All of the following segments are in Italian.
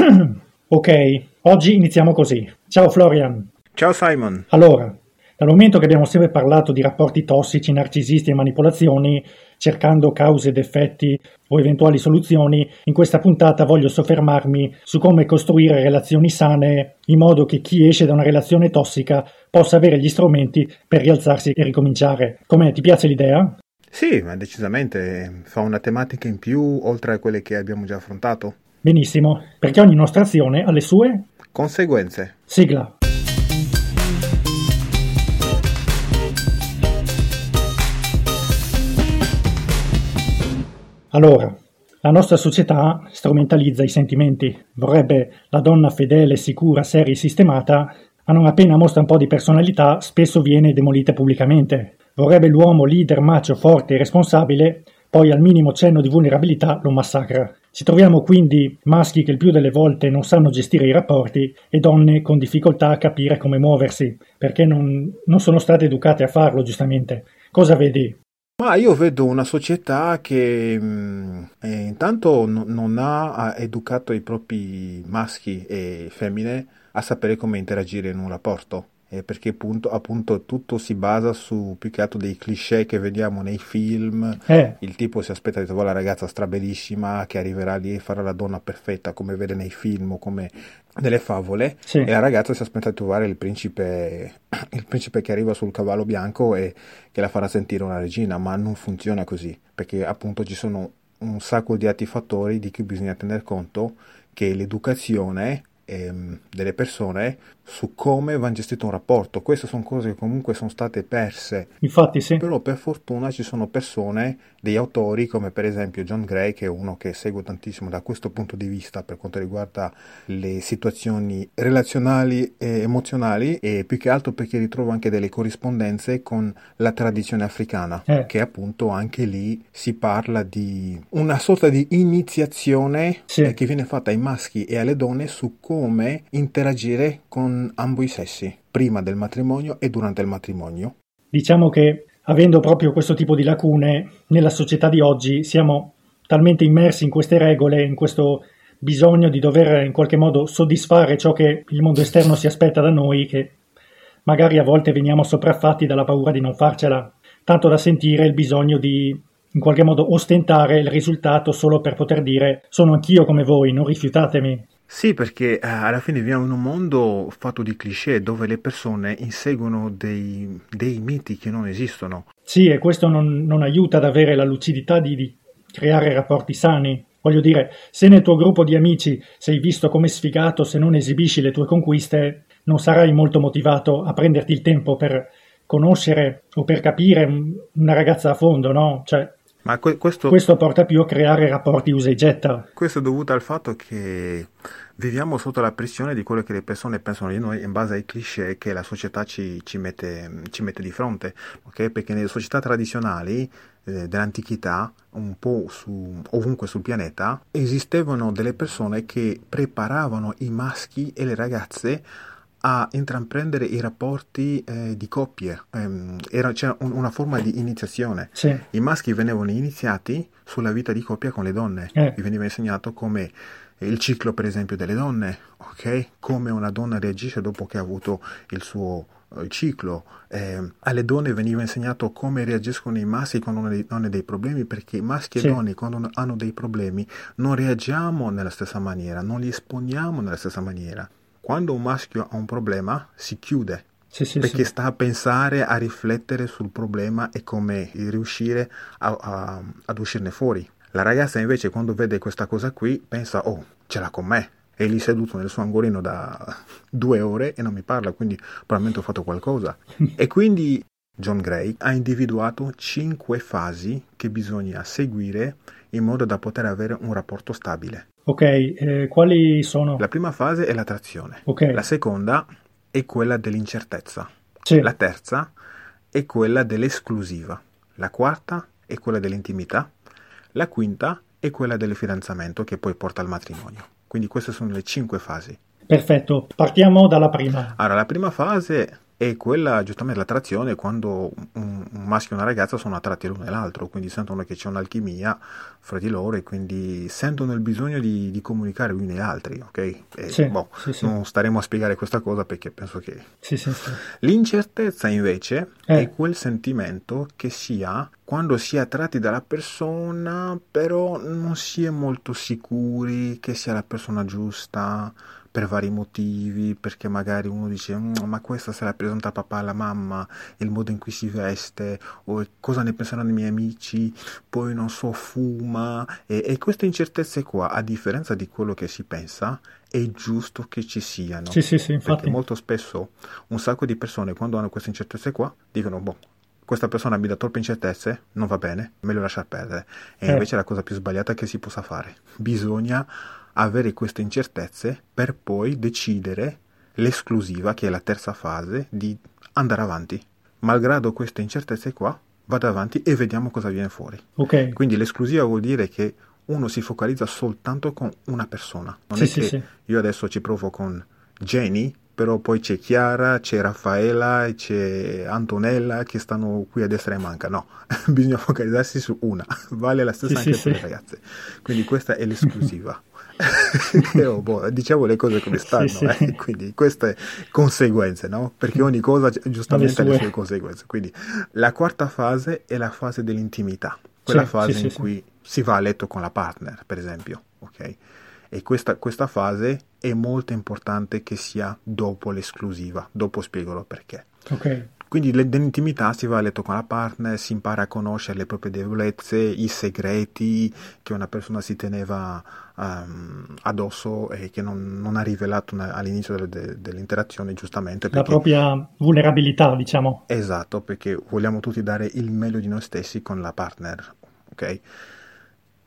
ok, oggi iniziamo così. Ciao Florian. Ciao Simon. Allora, dal momento che abbiamo sempre parlato di rapporti tossici, narcisisti e manipolazioni, cercando cause ed effetti o eventuali soluzioni, in questa puntata voglio soffermarmi su come costruire relazioni sane in modo che chi esce da una relazione tossica possa avere gli strumenti per rialzarsi e ricominciare. Come ti piace l'idea? Sì, ma decisamente fa una tematica in più oltre a quelle che abbiamo già affrontato. Benissimo, perché ogni nostra azione ha le sue conseguenze. Sigla. Allora, la nostra società strumentalizza i sentimenti, vorrebbe la donna fedele, sicura, seria e sistemata, ma non appena mostra un po' di personalità spesso viene demolita pubblicamente. Vorrebbe l'uomo leader, macio, forte e responsabile, poi al minimo cenno di vulnerabilità lo massacra. Ci troviamo quindi maschi che il più delle volte non sanno gestire i rapporti e donne con difficoltà a capire come muoversi, perché non, non sono state educate a farlo, giustamente. Cosa vedi? Ma io vedo una società che mm, eh, intanto n- non ha educato i propri maschi e femmine a sapere come interagire in un rapporto. Eh, perché appunto, appunto, tutto si basa su più che altro dei cliché che vediamo nei film. Eh. Il tipo si aspetta di trovare la ragazza strabellissima che arriverà lì e farà la donna perfetta come vede nei film o come delle favole sì. e la ragazza si aspetta di trovare il principe, il principe che arriva sul cavallo bianco e che la farà sentire una regina, ma non funziona così, perché appunto ci sono un sacco di altri fattori di cui bisogna tener conto che l'educazione ehm, delle persone su come va gestito un rapporto. Queste sono cose che comunque sono state perse. Infatti sì. Però per fortuna ci sono persone, dei autori come per esempio John Gray, che è uno che seguo tantissimo da questo punto di vista per quanto riguarda le situazioni relazionali e emozionali e più che altro perché ritrovo anche delle corrispondenze con la tradizione africana, eh. che appunto anche lì si parla di una sorta di iniziazione sì. Eh, che viene fatta ai maschi e alle donne su come interagire con ambo i sessi, prima del matrimonio e durante il matrimonio. Diciamo che avendo proprio questo tipo di lacune nella società di oggi siamo talmente immersi in queste regole, in questo bisogno di dover in qualche modo soddisfare ciò che il mondo esterno si aspetta da noi che magari a volte veniamo sopraffatti dalla paura di non farcela, tanto da sentire il bisogno di in qualche modo ostentare il risultato solo per poter dire sono anch'io come voi, non rifiutatemi. Sì, perché eh, alla fine viviamo in un mondo fatto di cliché dove le persone inseguono dei, dei miti che non esistono. Sì, e questo non, non aiuta ad avere la lucidità di, di creare rapporti sani. Voglio dire, se nel tuo gruppo di amici sei visto come sfigato se non esibisci le tue conquiste, non sarai molto motivato a prenderti il tempo per conoscere o per capire una ragazza a fondo, no? Cioè, ma que- questo, questo, porta più a creare rapporti usa e getta. Questo è dovuto al fatto che viviamo sotto la pressione di quello che le persone pensano di noi in base ai cliché che la società ci, ci, mette, ci mette, di fronte. Okay? Perché nelle società tradizionali eh, dell'antichità, un po' su, ovunque sul pianeta, esistevano delle persone che preparavano i maschi e le ragazze a intraprendere i rapporti eh, di coppie. Eh, era, c'era un, una forma di iniziazione. Sì. I maschi venivano iniziati sulla vita di coppia con le donne. Eh. Gli veniva insegnato come il ciclo, per esempio, delle donne, ok? Come una donna reagisce dopo che ha avuto il suo il ciclo. Eh, alle donne veniva insegnato come reagiscono i maschi quando hanno dei, hanno dei problemi, perché maschi sì. e donne quando hanno dei problemi non reagiamo nella stessa maniera, non li esponiamo nella stessa maniera quando un maschio ha un problema si chiude sì, sì, perché sì. sta a pensare, a riflettere sul problema e come riuscire a, a, ad uscirne fuori. La ragazza invece quando vede questa cosa qui pensa oh ce l'ha con me è lì seduto nel suo angolino da due ore e non mi parla quindi probabilmente ho fatto qualcosa e quindi John Gray ha individuato cinque fasi che bisogna seguire in modo da poter avere un rapporto stabile. Ok, eh, quali sono? La prima fase è l'attrazione. Okay. La seconda è quella dell'incertezza. Sì. La terza è quella dell'esclusiva. La quarta è quella dell'intimità. La quinta è quella del fidanzamento che poi porta al matrimonio. Quindi queste sono le cinque fasi. Perfetto, partiamo dalla prima. Allora, la prima fase E quella, giustamente, l'attrazione è quando un, un maschio e una ragazza sono attratti l'uno e l'altro, quindi sentono che c'è un'alchimia fra di loro e quindi sentono il bisogno di, di comunicare gli uni e altri, ok? E, Sì, boh, sì, sì. non staremo a spiegare questa cosa perché penso che... Sì, sì, sì. L'incertezza invece Eh. è quel sentimento che si ha quando si è attratti dalla persona, però non si è molto sicuri che sia la persona giusta per vari motivi, perché magari uno dice "Mm, ma questa se la presenta a papà alla mamma, il modo in cui si veste, o cosa ne penseranno i miei amici, poi non so, fuma, e, e queste incertezze qua, a differenza di quello che si pensa, è giusto che ci siano. Sì, sì, sì, Perché infatti. molto spesso un sacco di persone quando hanno queste incertezze qua dicono boh, questa persona mi dà troppe incertezze, non va bene, meglio lasciar perdere. E Eh. invece è la cosa più sbagliata che si possa fare. Bisogna avere queste incertezze per poi decidere l'esclusiva, che è la terza fase, di andare avanti. Malgrado queste incertezze qua, vado avanti e vediamo cosa viene fuori. Ok. Quindi l'esclusiva vuol dire che uno si focalizza soltanto con una persona. Non Sì, è sì, che sì. io adesso ci provo con Jenny, però poi c'è Chiara, c'è Raffaella e c'è Antonella che stanno qui a destra e manca. No, bisogna focalizzarsi su una. Vale la stessa anche per le ragazze. Quindi questa è l'esclusiva. Oh, boh, diciamo le cose come stanno, sì. eh. quindi queste conseguenze, no? Perché ogni cosa giustamente ha le sue. conseguenze. Quindi la quarta fase è la fase dell'intimità, quella Sì, fase in cui si va a letto con la partner, per esempio, ok? E questa, questa fase è molto importante che sia dopo l'esclusiva, dopo spiegherò perché. Ok. Quindi nell'intimità si va a letto con la partner, si impara a conoscere le proprie debolezze, i segreti che una persona si teneva ehm, addosso e che non, non ha rivelato all'inizio delle- de- dell'interazione, giustamente. La Perché, propria vulnerabilità, diciamo. Esatto, perché vogliamo tutti dare il meglio di noi stessi con la partner, ok?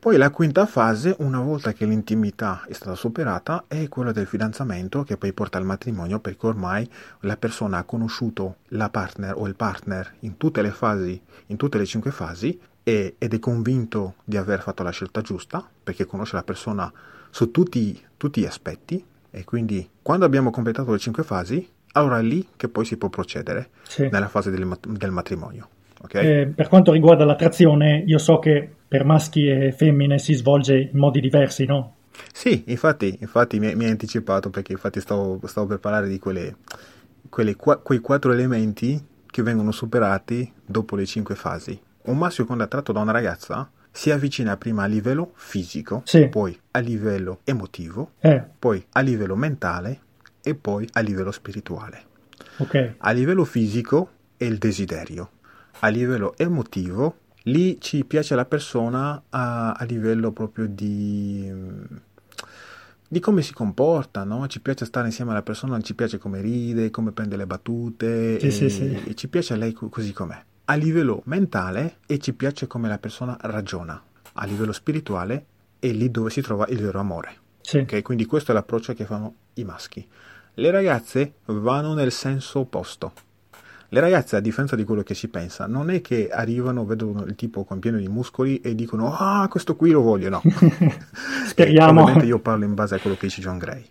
Poi la quinta fase, una volta che l'intimità è stata superata, è quella del fidanzamento che poi porta al matrimonio perché ormai la persona ha conosciuto la partner o il partner in tutte le fasi, in tutte le cinque fasi e- ed è convinto di aver fatto la scelta giusta perché conosce la persona su tutti, tutti gli aspetti e quindi quando abbiamo completato le cinque fasi, allora è lì che poi si può procedere Sì. nella fase del, del matrimonio. Ok? Eh, per quanto riguarda l'attrazione, io so che per maschi e femmine si svolge in modi diversi, no? Sì, infatti, infatti mi, mi hai anticipato perché infatti stavo, stavo per parlare di quelle, quelle qua- quei quattro elementi che vengono superati dopo le cinque fasi. Un maschio quando è attratto da una ragazza si avvicina prima a livello fisico, Sì. poi a livello emotivo, Eh, poi a livello mentale e poi a livello spirituale. ok. A livello fisico è il desiderio, a livello emotivo lì ci piace la persona a, a livello proprio di, di come si comporta, no? Ci piace stare insieme alla persona, ci piace come ride, come prende le battute Sì, e, sì, sì. e ci piace lei co- così com'è. A livello mentale e ci piace come la persona ragiona. A livello spirituale è lì dove si trova il vero amore. Sì. Ok, quindi questo è l'approccio che fanno i maschi. Le ragazze vanno nel senso opposto. Le ragazze, a differenza di quello che si pensa, non è che arrivano, vedono il tipo con pieno di muscoli e dicono ah, questo qui lo voglio, no. Speriamo. Ovviamente io parlo in base a quello che dice John Gray.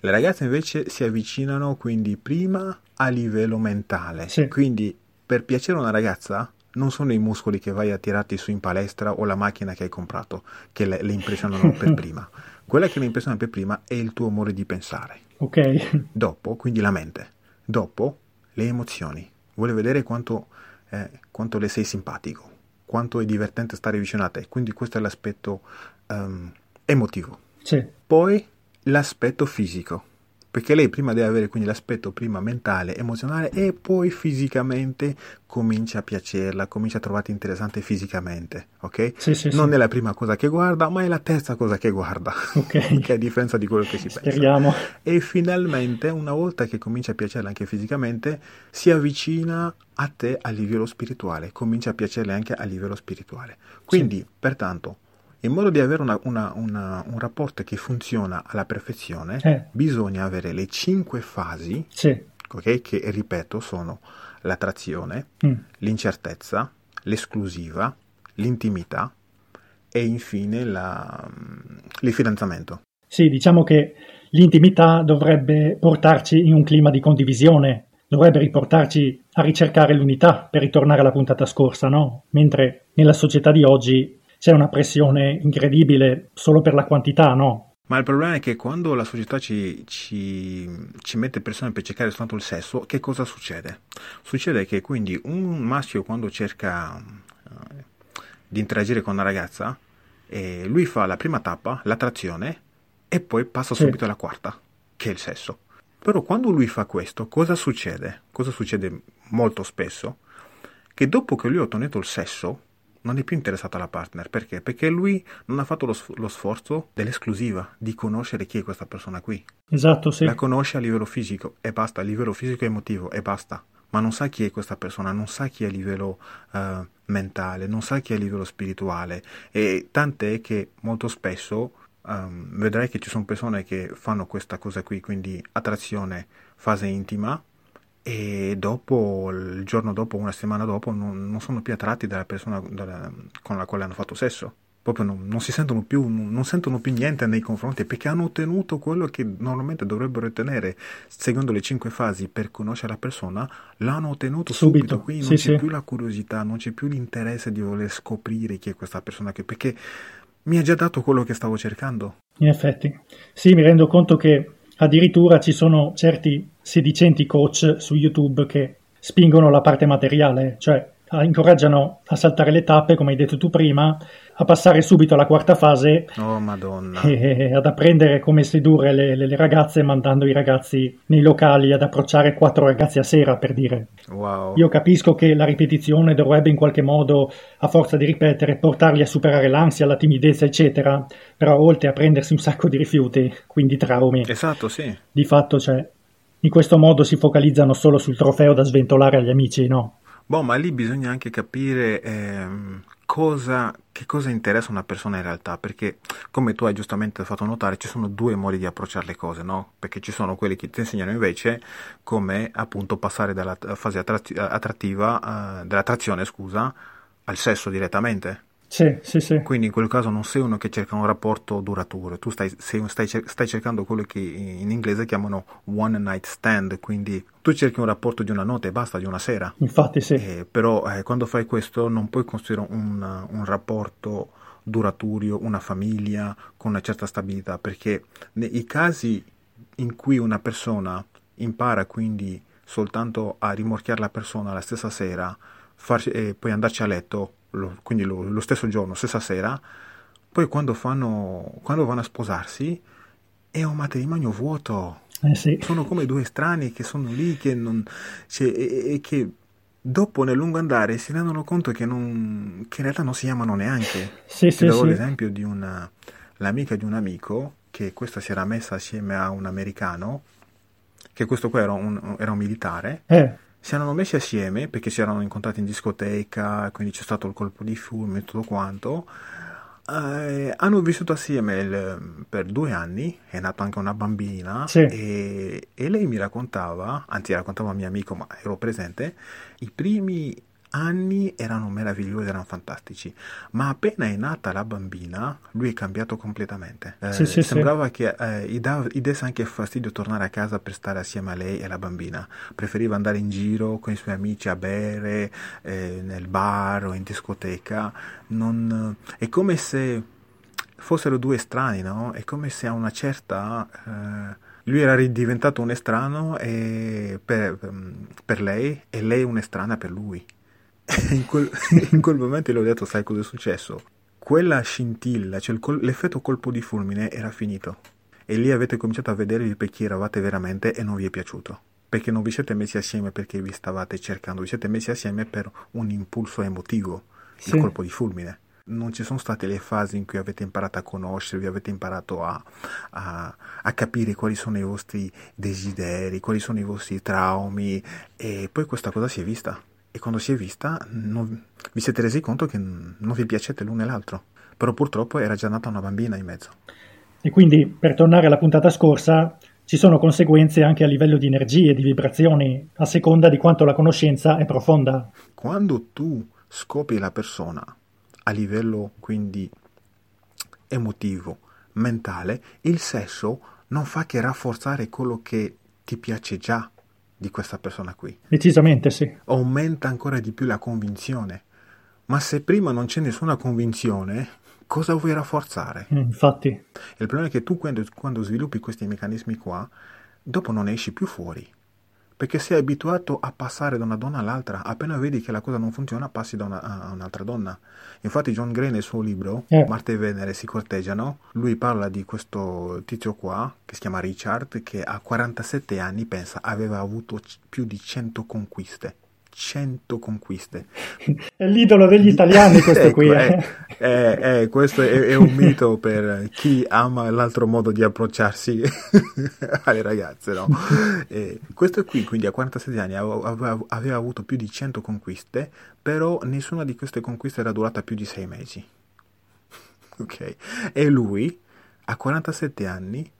Le ragazze invece si avvicinano quindi prima a livello mentale. Sì. Quindi per piacere a una ragazza non sono i muscoli che vai a tirarti su in palestra o la macchina che hai comprato che le, le impressionano per prima. Quella che le impressiona per prima è il tuo amore di pensare. Ok. Dopo, quindi la mente. Dopo, le emozioni. Vuole vedere quanto, eh, quanto le sei simpatico, quanto è divertente stare vicino a te. Quindi questo è l'aspetto ehm, emotivo. Sì. Poi l'aspetto fisico. Perché lei prima deve avere quindi l'aspetto prima mentale, emozionale e poi fisicamente comincia a piacerla, comincia a trovarti interessante fisicamente, ok? Sì, sì, non sì. è la prima cosa che guarda, ma è la terza cosa che guarda. Ok. che a differenza di quello che si pensa. Speriamo. E finalmente, una volta che comincia a piacerle anche fisicamente, si avvicina a te a livello spirituale, comincia a piacerle anche a livello spirituale. Quindi, pertanto, in modo di avere una- una- una- un rapporto che funziona alla perfezione, Eh. bisogna avere le cinque fasi, Sì. ok, che ripeto sono l'attrazione, Mm. l'incertezza, l'esclusiva, l'intimità e infine la- il fidanzamento. Sì, diciamo che l'intimità dovrebbe portarci in un clima di condivisione, dovrebbe riportarci a ricercare l'unità per ritornare alla puntata scorsa, no? Mentre nella società di oggi c'è una pressione incredibile solo per la quantità, no? Ma il problema è che quando la società ci, ci, ci, mette persone per cercare soltanto il sesso, che cosa succede? Succede che quindi un maschio quando cerca uh, di interagire con una ragazza, eh, lui fa la prima tappa, l'attrazione, e poi passa sì. subito alla quarta, che è il sesso. Però quando lui fa questo, cosa succede? Cosa succede molto spesso? Che dopo che lui ha ottenuto il sesso, non è più interessato alla partner. Perché? Perché lui non ha fatto lo, lo, sforzo dell'esclusiva, di conoscere chi è questa persona qui. Esatto, sì. La conosce a livello fisico e basta, a livello fisico e emotivo e basta. Ma non sa chi è questa persona, non sa chi è a livello uh, mentale, non sa chi è a livello spirituale. E tant'è che molto spesso um, vedrai che ci sono persone che fanno questa cosa qui, quindi attrazione, fase intima, e dopo, il giorno dopo, una settimana dopo, non, non sono più attratti dalla persona dalla, con la quale hanno fatto sesso. Proprio non, non si sentono più, non sentono più niente nei confronti perché hanno ottenuto quello che normalmente dovrebbero ottenere seguendo le cinque fasi per conoscere la persona, l'hanno ottenuto subito, subito quindi non sì, c'è sì. più la curiosità, non c'è più l'interesse di voler scoprire chi è questa persona perché mi ha già dato quello che stavo cercando. In effetti, sì, mi rendo conto che addirittura ci sono certi sedicenti coach su YouTube che spingono la parte materiale, cioè incoraggiano a saltare le tappe, come hai detto tu prima, a passare subito alla quarta fase oh, Madonna. e ad apprendere come sedurre le, le, le, ragazze mandando i ragazzi nei locali ad approcciare quattro ragazzi a sera, per dire. Wow. Io capisco che la ripetizione dovrebbe in qualche modo, a forza di ripetere, portarli a superare l'ansia, la timidezza, eccetera, però oltre a prendersi un sacco di rifiuti, quindi traumi. Esatto, sì. Di fatto, cioè, in questo modo si focalizzano solo sul trofeo da sventolare agli amici, no? Boh, ma lì bisogna anche capire ehm, cosa, che cosa interessa una persona in realtà, perché come tu hai giustamente fatto notare ci sono due modi di approcciare le cose, no? Perché ci sono quelli che ti insegnano invece come appunto passare dalla fase attrattiva, uh, dell'attrazione, scusa, al sesso direttamente. Sì, sì, sì. Quindi in quel caso non sei uno che cerca un rapporto duraturo, tu stai, sei, stai, stai, cercando quello che in inglese chiamano one night stand, quindi tu cerchi un rapporto di una notte e basta, di una sera. Infatti sì. Eh, però eh, quando fai questo non puoi costruire un, un rapporto duraturo, una famiglia con una certa stabilità, perché nei casi in cui una persona impara quindi soltanto a rimorchiare la persona la stessa sera farci, e poi andarci a letto lo, quindi lo, lo, stesso giorno, stessa sera, poi quando, fanno, quando vanno a sposarsi è un matrimonio vuoto. Eh sì. Sono come due strani che sono lì che non, cioè, e, e, che dopo nel lungo andare si rendono conto che, non, che in realtà non si amano neanche. Sì, Ti sì, sì. l'esempio di una, l'amica di un amico che questa si era messa assieme a un americano, che questo qua era un, era un militare. Eh si erano messi assieme perché si erano incontrati in discoteca, quindi c'è stato il colpo di fulmine e tutto quanto. Eh, hanno vissuto assieme il, per due anni, è nata anche una bambina sì. e, e, lei mi raccontava, anzi raccontava a mio amico ma ero presente, i primi anni erano meravigliosi, erano fantastici, ma appena è nata la bambina, lui è cambiato completamente. Eh, sì, sì, sembrava sì. che eh, gli, dava, gli desse anche fastidio tornare a casa per stare assieme a lei e alla bambina. Preferiva andare in giro con i suoi amici a bere eh, nel bar o in discoteca. Non, è come se fossero due estranei, no? È come se a una certa eh, lui era diventato un estraneo per, per, lei e lei un'estranea per lui. in, quel, in quel momento le ho detto, sai cosa è successo? Quella scintilla, cioè col- l'effetto colpo di fulmine era finito. E lì avete cominciato a vedervi per chi eravate veramente e non vi è piaciuto. Perché non vi siete messi assieme perché vi stavate cercando, vi siete messi assieme per un impulso emotivo, sì. il colpo di fulmine non ci sono state le fasi in cui avete imparato a conoscervi, avete imparato a, a, a, capire quali sono i vostri desideri, quali sono i vostri traumi e poi questa cosa si è vista e quando si è vista non, vi siete resi conto che non vi piacete l'uno e l'altro, però purtroppo era già nata una bambina in mezzo. E quindi, per tornare alla puntata scorsa, ci sono conseguenze anche a livello di energie, di vibrazioni, a seconda di quanto la conoscenza è profonda. Quando tu scopri la persona a livello quindi emotivo, mentale, il sesso non fa che rafforzare quello che ti piace già di questa persona qui. Decisamente sì. Aumenta ancora di più la convinzione. Ma se prima non c'è nessuna convinzione, cosa vuoi rafforzare? Mm, infatti. Il problema è che tu quando, quando sviluppi questi meccanismi qua, dopo non esci più fuori. Perché sei abituato a passare da una donna all'altra, appena vedi che la cosa non funziona passi da una, a un'altra donna. Infatti John Gray nel suo libro, Eh. Marte e Venere si corteggiano, lui parla di questo tizio qua, che si chiama Richard, che a 47 anni, pensa, aveva avuto c- più di 100 conquiste. 100 conquiste. È l'idolo degli italiani questo Ecco, qui. eh, eh. eh, eh, questo è, è un mito per chi ama l'altro modo di approcciarsi alle ragazze, no? Eh, questo qui, quindi a 47 anni, aveva, aveva- aveva avuto più di 100 conquiste, però nessuna di queste conquiste era durata più di 6 mesi. Ok? E lui, a 47 anni,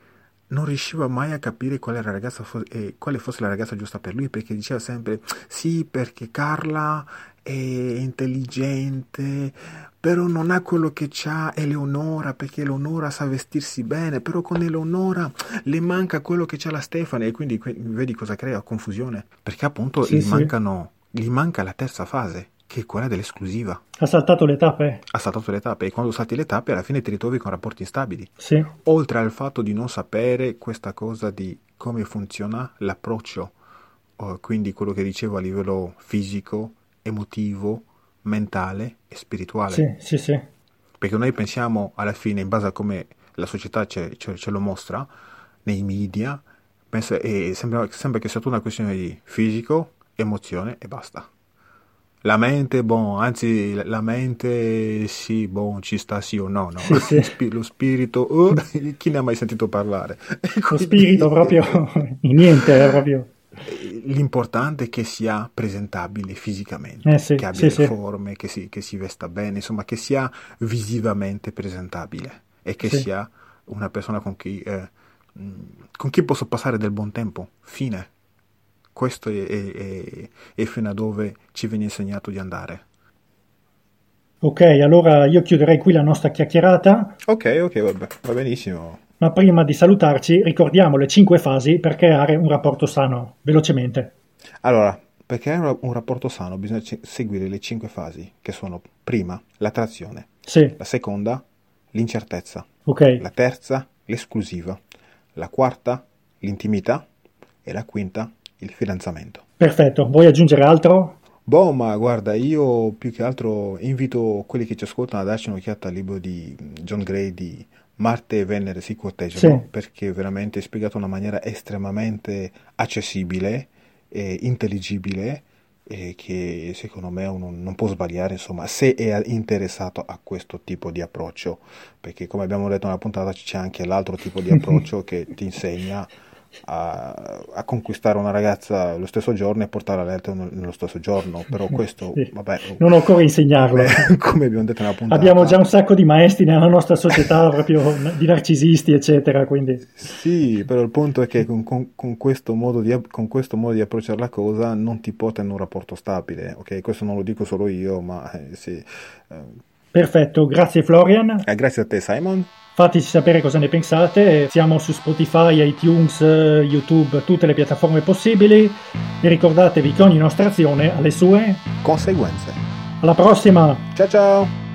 non riusciva mai a capire quale, ragazza fo- eh, quale fosse la ragazza giusta per lui, perché diceva sempre sì, perché Carla è intelligente, però non ha quello che c'ha Eleonora, perché Eleonora sa vestirsi bene, però con Eleonora le manca quello che c'ha la Stefani, e quindi que- vedi cosa crea? Confusione, perché appunto Sì, gli, sì. mancano, gli manca la terza fase, che è quella dell'esclusiva. Ha saltato le tappe? Ha saltato le tappe e quando salti le tappe alla fine ti ritrovi con rapporti instabili Sì. oltre al fatto di non sapere questa cosa di come funziona l'approccio, o quindi quello che dicevo a livello fisico, emotivo, mentale e spirituale. Sì, sì, sì. Perché noi pensiamo alla fine, in base a come la società ce, ce- ce lo mostra, nei media, e sembra, sembra che sia tutta una questione di fisico, emozione e basta. La mente, boh, anzi, la mente sì, boh, ci sta sì o no, no. Sì, sì. Lo spirito, oh, chi ne ha mai sentito parlare? Lo spirito proprio niente, è proprio. L'importante è che sia presentabile fisicamente, Eh sì, che abbia le forme, che si, che si vesta bene, insomma, che sia visivamente presentabile e che sia una persona con chi, eh, con chi posso passare del buon tempo. Fine. Questo è, è- è- fino a dove ci viene insegnato di andare. Ok, allora io chiuderei qui la nostra chiacchierata, Ok, ok, vabbè, va benissimo. ma prima di salutarci ricordiamo le cinque fasi per creare un rapporto sano, velocemente. Allora, per creare un- rapporto sano bisogna seguire le cinque fasi, che sono prima l'attrazione, Sì, la seconda l'incertezza, ok. la terza l'esclusiva, la quarta l'intimità e la quinta il fidanzamento. Perfetto, vuoi aggiungere altro? Boh, ma guarda, io più che altro invito quelli che ci ascoltano a darci un'occhiata al libro di John Gray di Marte e Venere si corteggiano, Sì. perché veramente è spiegato in una maniera estremamente accessibile e intelligibile e che secondo me uno non può sbagliare, insomma, se è interessato a questo tipo di approccio, perché come abbiamo detto nella puntata c'è anche l'altro tipo di approccio che ti insegna a, a conquistare una ragazza lo stesso giorno e portarla a letto nel- nello stesso giorno, però questo, Sì. vabbè, Non occorre insegnarlo. come, come abbiamo detto nella puntata, Abbiamo già un sacco di maestri nella nostra società, proprio di narcisisti, eccetera, quindi Sì, però il punto è che con, con- con questo modo di, con questo modo di approcciare la cosa non ti porta in un rapporto stabile, ok? Questo non lo dico solo io, ma eh, sì. Eh, perfetto. Grazie Florian. eh, grazie a te Simon. Fateci sapere cosa ne pensate. Siamo su Spotify, iTunes, eh, YouTube, tutte le piattaforme possibili. E ricordatevi che ogni nostra azione ha le sue. Conseguenze. Alla prossima! Ciao ciao!